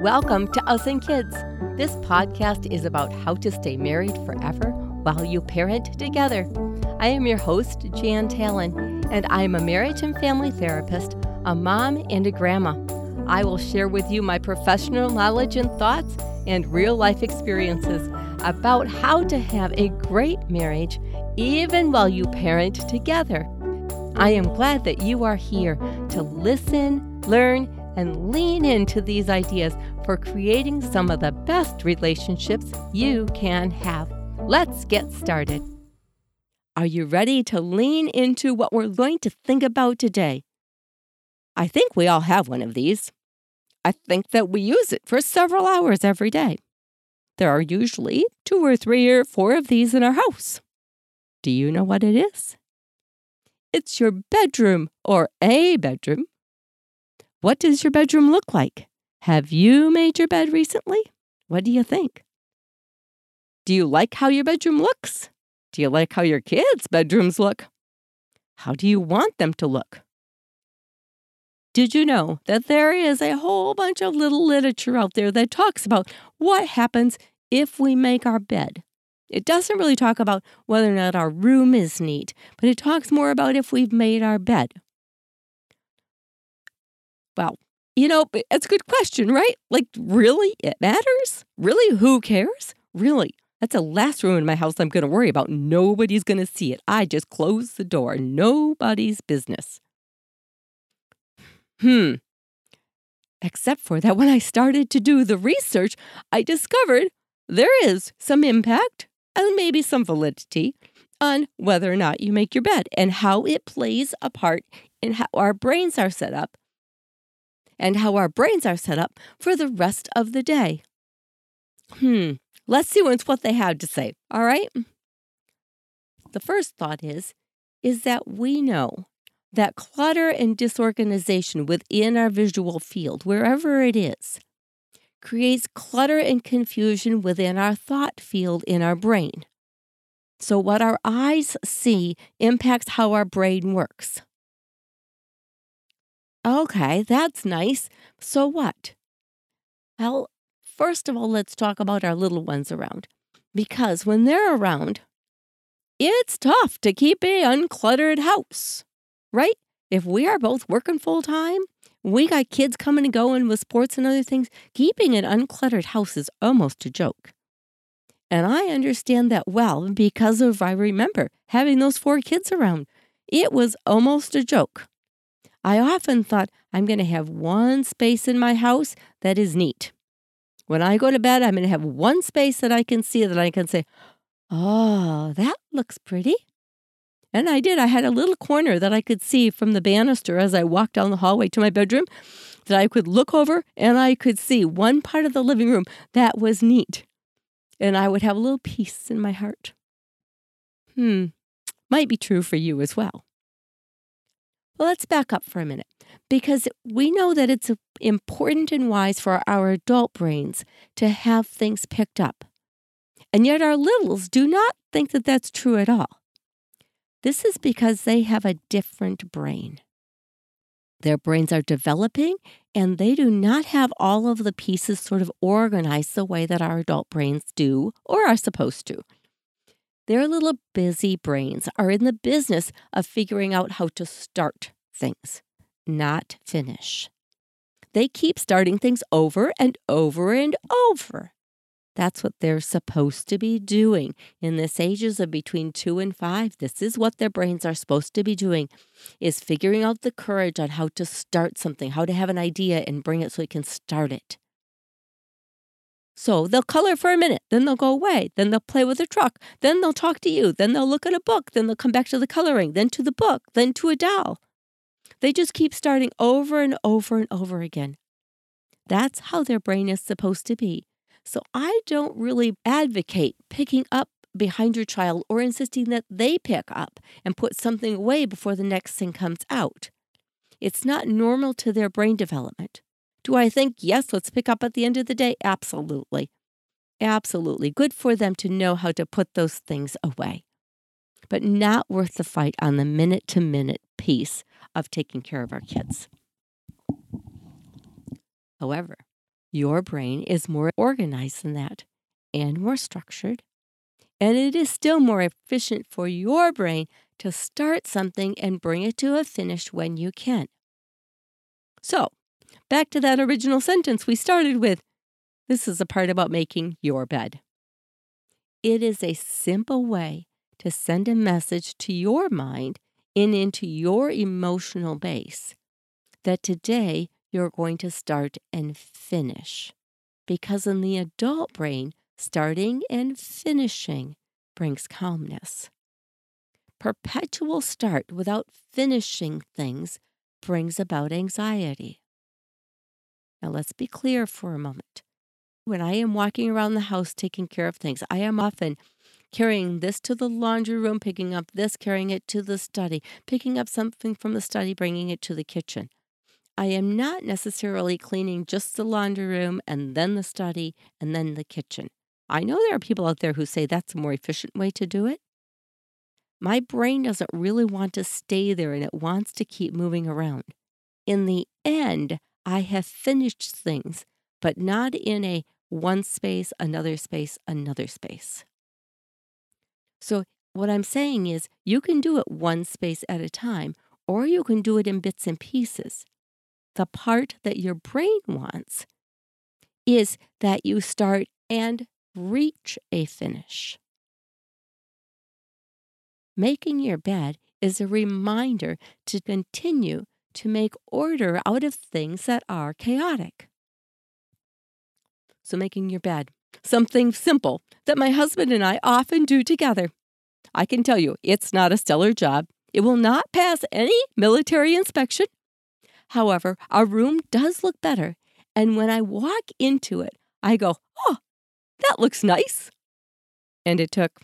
Welcome to Us and Kids. This podcast is about how to stay married forever while you parent together. I am your host, Jan Talon, and I am a marriage and family therapist, a mom, and a grandma. I will share with you my professional knowledge and thoughts and real life experiences about how to have a great marriage even while you parent together. I am glad that you are here to listen, learn, and lean into these ideas for creating some of the best relationships you can have. Let's get started. Are you ready to lean into what we're going to think about today? I think we all have one of these. I think that we use it for several hours every day. There are usually two or three or four of these in our house. Do you know what it is? It's your bedroom or a bedroom what does your bedroom look like? Have you made your bed recently? What do you think? Do you like how your bedroom looks? Do you like how your kids' bedrooms look? How do you want them to look? Did you know that there is a whole bunch of little literature out there that talks about what happens if we make our bed? It doesn't really talk about whether or not our room is neat, but it talks more about if we've made our bed. Well, you know, it's a good question, right? Like, really? It matters? Really? Who cares? Really? That's the last room in my house I'm going to worry about. Nobody's going to see it. I just close the door. Nobody's business. Hmm. Except for that, when I started to do the research, I discovered there is some impact and maybe some validity on whether or not you make your bed and how it plays a part in how our brains are set up and how our brains are set up for the rest of the day. Hmm, let's see what they have to say, all right? The first thought is is that we know that clutter and disorganization within our visual field, wherever it is, creates clutter and confusion within our thought field in our brain. So, what our eyes see impacts how our brain works. Okay, that's nice. So what? Well, first of all, let's talk about our little ones around. Because when they're around, it's tough to keep a uncluttered house, right? If we are both working full time, we got kids coming and going with sports and other things, keeping an uncluttered house is almost a joke. And I understand that well because of I remember having those four kids around. It was almost a joke. I often thought I'm going to have one space in my house that is neat. When I go to bed, I'm going to have one space that I can see that I can say, oh, that looks pretty. And I did. I had a little corner that I could see from the banister as I walked down the hallway to my bedroom that I could look over and I could see one part of the living room that was neat. And I would have a little peace in my heart. Hmm, might be true for you as well. Well, let's back up for a minute because we know that it's important and wise for our adult brains to have things picked up. And yet our littles do not think that that's true at all. This is because they have a different brain. Their brains are developing and they do not have all of the pieces sort of organized the way that our adult brains do or are supposed to. Their little busy brains are in the business of figuring out how to start things, not finish. They keep starting things over and over and over. That's what they're supposed to be doing. In this ages of between 2 and 5, this is what their brains are supposed to be doing is figuring out the courage on how to start something, how to have an idea and bring it so you can start it. So they'll color for a minute, then they'll go away, then they'll play with a truck, then they'll talk to you, then they'll look at a book, then they'll come back to the coloring, then to the book, then to a doll. They just keep starting over and over and over again. That's how their brain is supposed to be. So I don't really advocate picking up behind your child or insisting that they pick up and put something away before the next thing comes out. It's not normal to their brain development. Do I think, yes, let's pick up at the end of the day? Absolutely. Absolutely. Good for them to know how to put those things away, but not worth the fight on the minute to minute piece of taking care of our kids. However, Your brain is more organized than that and more structured. And it is still more efficient for your brain to start something and bring it to a finish when you can. So, back to that original sentence we started with. This is a part about making your bed. It is a simple way to send a message to your mind and into your emotional base that today you're going to start and finish. Because in the adult brain, starting and finishing brings calmness. Perpetual start without finishing things brings about anxiety. Now, let's be clear for a moment. When I am walking around the house taking care of things, I am often carrying this to the laundry room, picking up this, carrying it to the study, picking up something from the study, bringing it to the kitchen. I am not necessarily cleaning just the laundry room and then the study and then the kitchen. I know there are people out there who say that's a more efficient way to do it. My brain doesn't really want to stay there and it wants to keep moving around. In the end, I have finished things, but not in a one space, another space, another space. So, what I'm saying is, you can do it one space at a time, or you can do it in bits and pieces the part that your brain wants is that you start and reach a finish. Making your bed is a reminder to continue to make order out of things that are chaotic. So, making your bed, something simple that my husband and I often do together. I can tell you, it's not a stellar job. It will not pass any military inspection. However, our room does look better. And when I walk into it, I go, oh, that looks nice. And it took,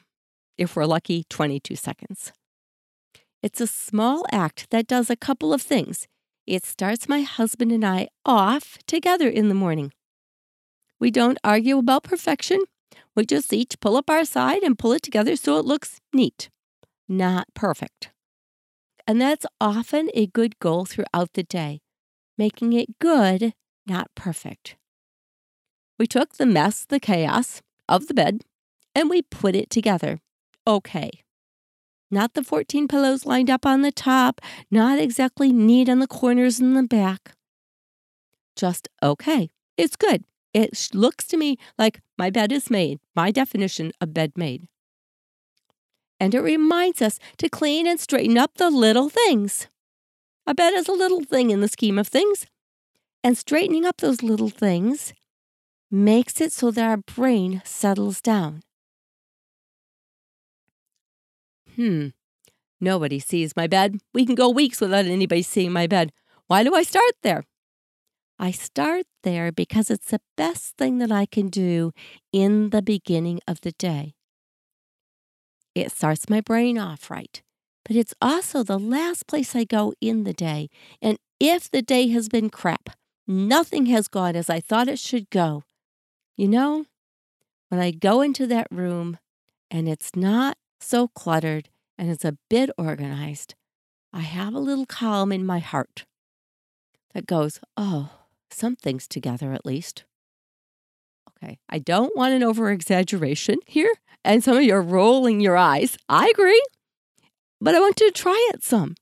if we're lucky, 22 seconds. It's a small act that does a couple of things. It starts my husband and I off together in the morning. We don't argue about perfection. We just each pull up our side and pull it together so it looks neat, not perfect. And that's often a good goal throughout the day, making it good, not perfect. We took the mess, the chaos of the bed, and we put it together. Okay. Not the 14 pillows lined up on the top, not exactly neat on the corners and the back. Just okay. It's good. It looks to me like my bed is made, my definition of bed made and it reminds us to clean and straighten up the little things. A bed is a little thing in the scheme of things, and straightening up those little things makes it so that our brain settles down. Hmm, nobody sees my bed. We can go weeks without anybody seeing my bed. Why do I start there? I start there because it's the best thing that I can do in the beginning of the day. It starts my brain off right. But it's also the last place I go in the day. And if the day has been crap, nothing has gone as I thought it should go, you know, when I go into that room and it's not so cluttered and it's a bit organized, I have a little calm in my heart that goes, oh, something's together at least. Okay, I don't want an over exaggeration here, and some of you are rolling your eyes. I agree, but I want you to try it some.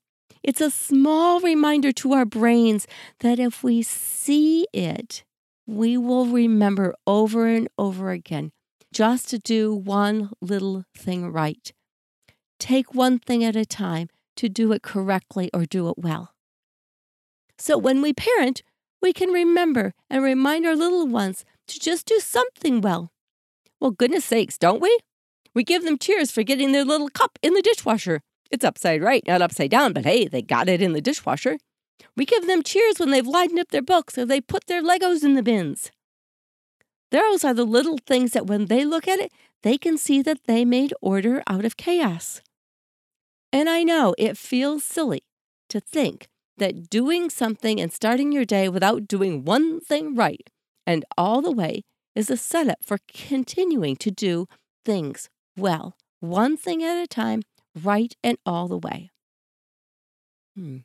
It's a small reminder to our brains that if we see it, we will remember over and over again just to do one little thing right. Take one thing at a time to do it correctly or do it well. So when we parent, we can remember and remind our little ones to just do something well. Well, goodness sakes, don't we? We give them cheers for getting their little cup in the dishwasher. It's upside right, not upside down, but hey, they got it in the dishwasher. We give them cheers when they've lined up their books or they put their Legos in the bins. Those are the little things that when they look at it, they can see that they made order out of chaos. And I know it feels silly to think that doing something and starting your day without doing one thing right and all the way is a setup for continuing to do things well, one thing at a time, right and all the way. Hmm.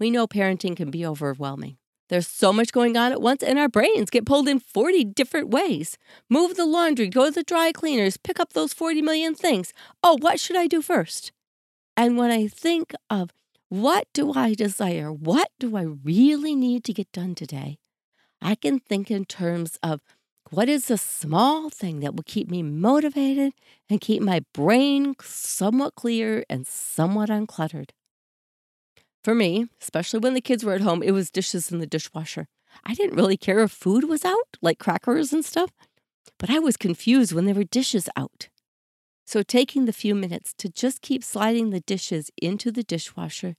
We know parenting can be overwhelming. There's so much going on at once, and our brains get pulled in 40 different ways. Move the laundry, go to the dry cleaners, pick up those 40 million things. Oh, what should I do first? And when I think of what do I desire, what do I really need to get done today, I can think in terms of what is the small thing that will keep me motivated and keep my brain somewhat clear and somewhat uncluttered. For me, especially when the kids were at home, it was dishes in the dishwasher. I didn't really care if food was out, like crackers and stuff, but I was confused when there were dishes out. So, taking the few minutes to just keep sliding the dishes into the dishwasher,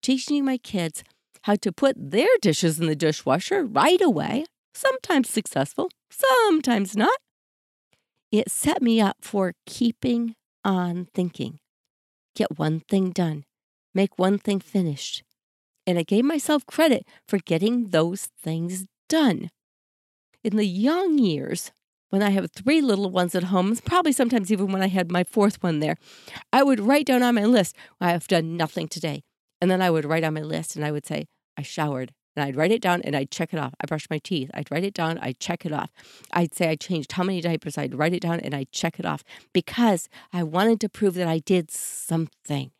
teaching my kids how to put their dishes in the dishwasher right away, sometimes successful, sometimes not, it set me up for keeping on thinking. Get one thing done, make one thing finished. And I gave myself credit for getting those things done. In the young years, when I have three little ones at home, probably sometimes even when I had my fourth one there, I would write down on my list, I have done nothing today. And then I would write on my list and I would say, I showered. And I'd write it down and I'd check it off. I brushed my teeth. I'd write it down. I'd check it off. I'd say I changed how many diapers. I'd write it down and I'd check it off because I wanted to prove that I did something.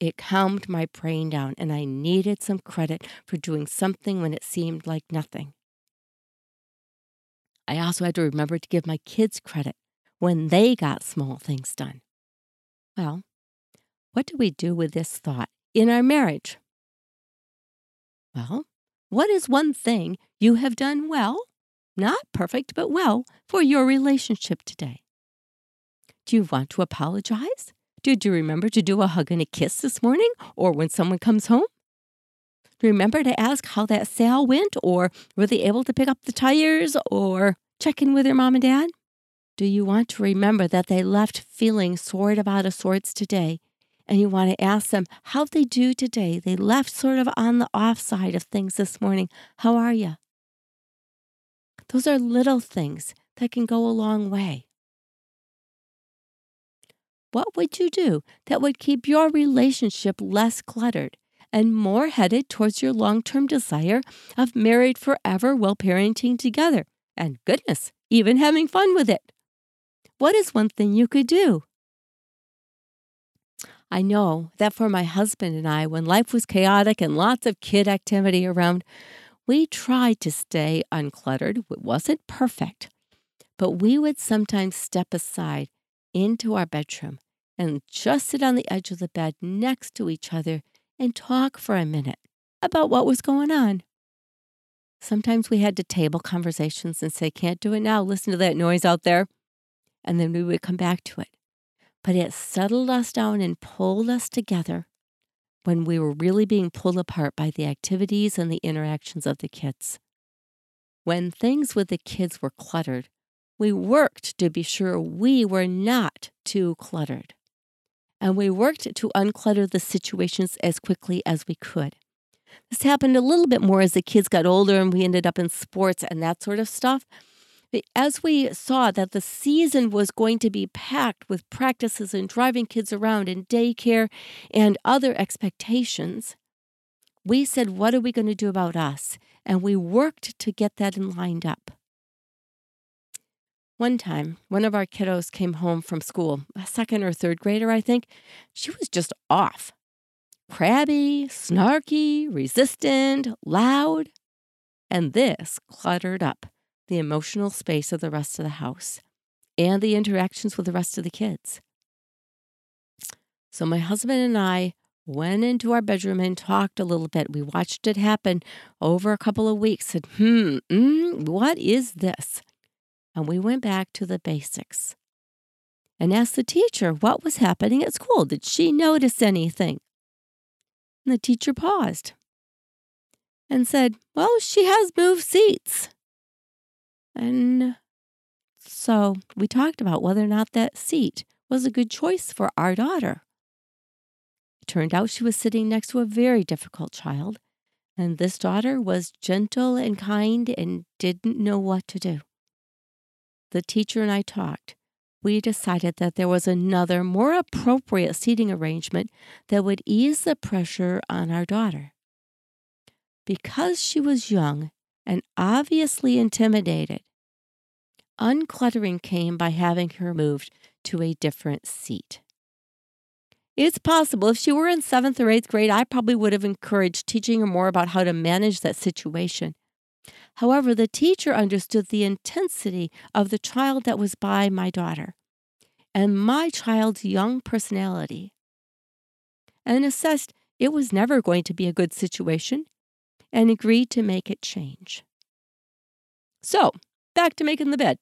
It calmed my brain down, and I needed some credit for doing something when it seemed like nothing. I also had to remember to give my kids credit when they got small things done. Well, what do we do with this thought in our marriage? Well, what is one thing you have done well, not perfect, but well, for your relationship today? Do you want to apologize? Did you remember to do a hug and a kiss this morning or when someone comes home? Remember to ask how that sale went or were they able to pick up the tires or check in with their mom and dad? Do you want to remember that they left feeling sort of out of sorts today? And you want to ask them how they do today. They left sort of on the off side of things this morning. How are you? Those are little things that can go a long way. What would you do that would keep your relationship less cluttered and more headed towards your long term desire of married forever while parenting together? And goodness, even having fun with it. What is one thing you could do? I know that for my husband and I, when life was chaotic and lots of kid activity around, we tried to stay uncluttered. It wasn't perfect, but we would sometimes step aside into our bedroom and just sit on the edge of the bed next to each other and talk for a minute about what was going on. Sometimes we had to table conversations and say, Can't do it now. Listen to that noise out there. And then we would come back to it. But it settled us down and pulled us together when we were really being pulled apart by the activities and the interactions of the kids. When things with the kids were cluttered, we worked to be sure we were not too cluttered. And we worked to unclutter the situations as quickly as we could. This happened a little bit more as the kids got older and we ended up in sports and that sort of stuff. But As we saw that the season was going to be packed with practices and driving kids around and daycare and other expectations, we said, What are we going to do about us? And we worked to get that lined up. One time, one of our kiddos came home from school, a second or third grader, I think. She was just off. Crabby, snarky, resistant, loud. And this cluttered up the emotional space of the rest of the house and the interactions with the rest of the kids. So my husband and I went into our bedroom and talked a little bit. We watched it happen over a couple of weeks. Said, hmm, mm, what is this? And we went back to the basics and asked the teacher what was happening at school. Did she notice anything? And the teacher paused and said, Well, she has moved seats. And so we talked about whether or not that seat was a good choice for our daughter. It turned out she was sitting next to a very difficult child, and this daughter was gentle and kind and didn't know what to do the teacher and I talked, we decided that there was another, more appropriate seating arrangement that would ease the pressure on our daughter. because she was young and obviously intimidated, uncluttering came by having her moved to a different seat. It's possible if she were in seventh or eighth grade, I probably would have encouraged teaching her more about how to manage that situation. However, the teacher understood the intensity of the child that was by my daughter and my child's young personality and assessed it was never going to be a good situation and agreed to make it change. So, back to making the bed.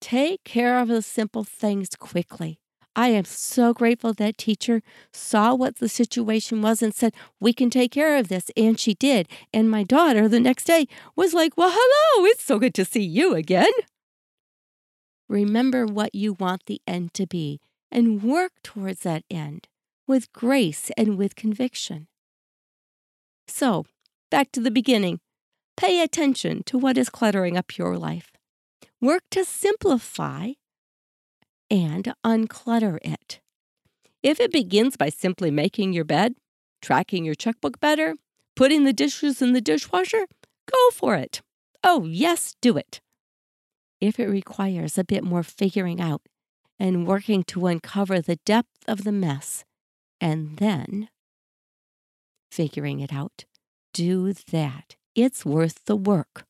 Take care of the simple things quickly. I am so grateful that teacher saw what the situation was and said, We can take care of this. And she did. And my daughter the next day was like, Well, hello, it's so good to see you again. Remember what you want the end to be and work towards that end with grace and with conviction. So, back to the beginning. Pay attention to what is cluttering up your life. Work to simplify and unclutter it. If it begins by simply making your bed, tracking your checkbook better, putting the dishes in the dishwasher, go for it. Oh, yes, do it. If it requires a bit more figuring out and working to uncover the depth of the mess, and then figuring it out, do that. It's worth the work.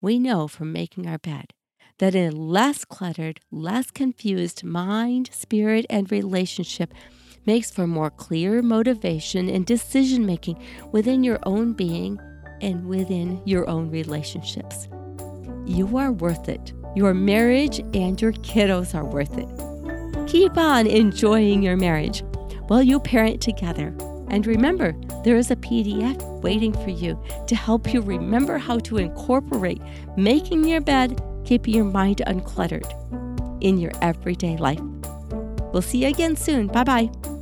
We know from making our bed that a less cluttered, less confused mind, spirit, and relationship makes for more clear motivation and decision making within your own being and within your own relationships. You are worth it. Your marriage and your kiddos are worth it. Keep on enjoying your marriage while you parent together. And remember, there is a PDF waiting for you to help you remember how to incorporate making your bed keeping your mind uncluttered in your everyday life. We'll see you again soon. Bye bye.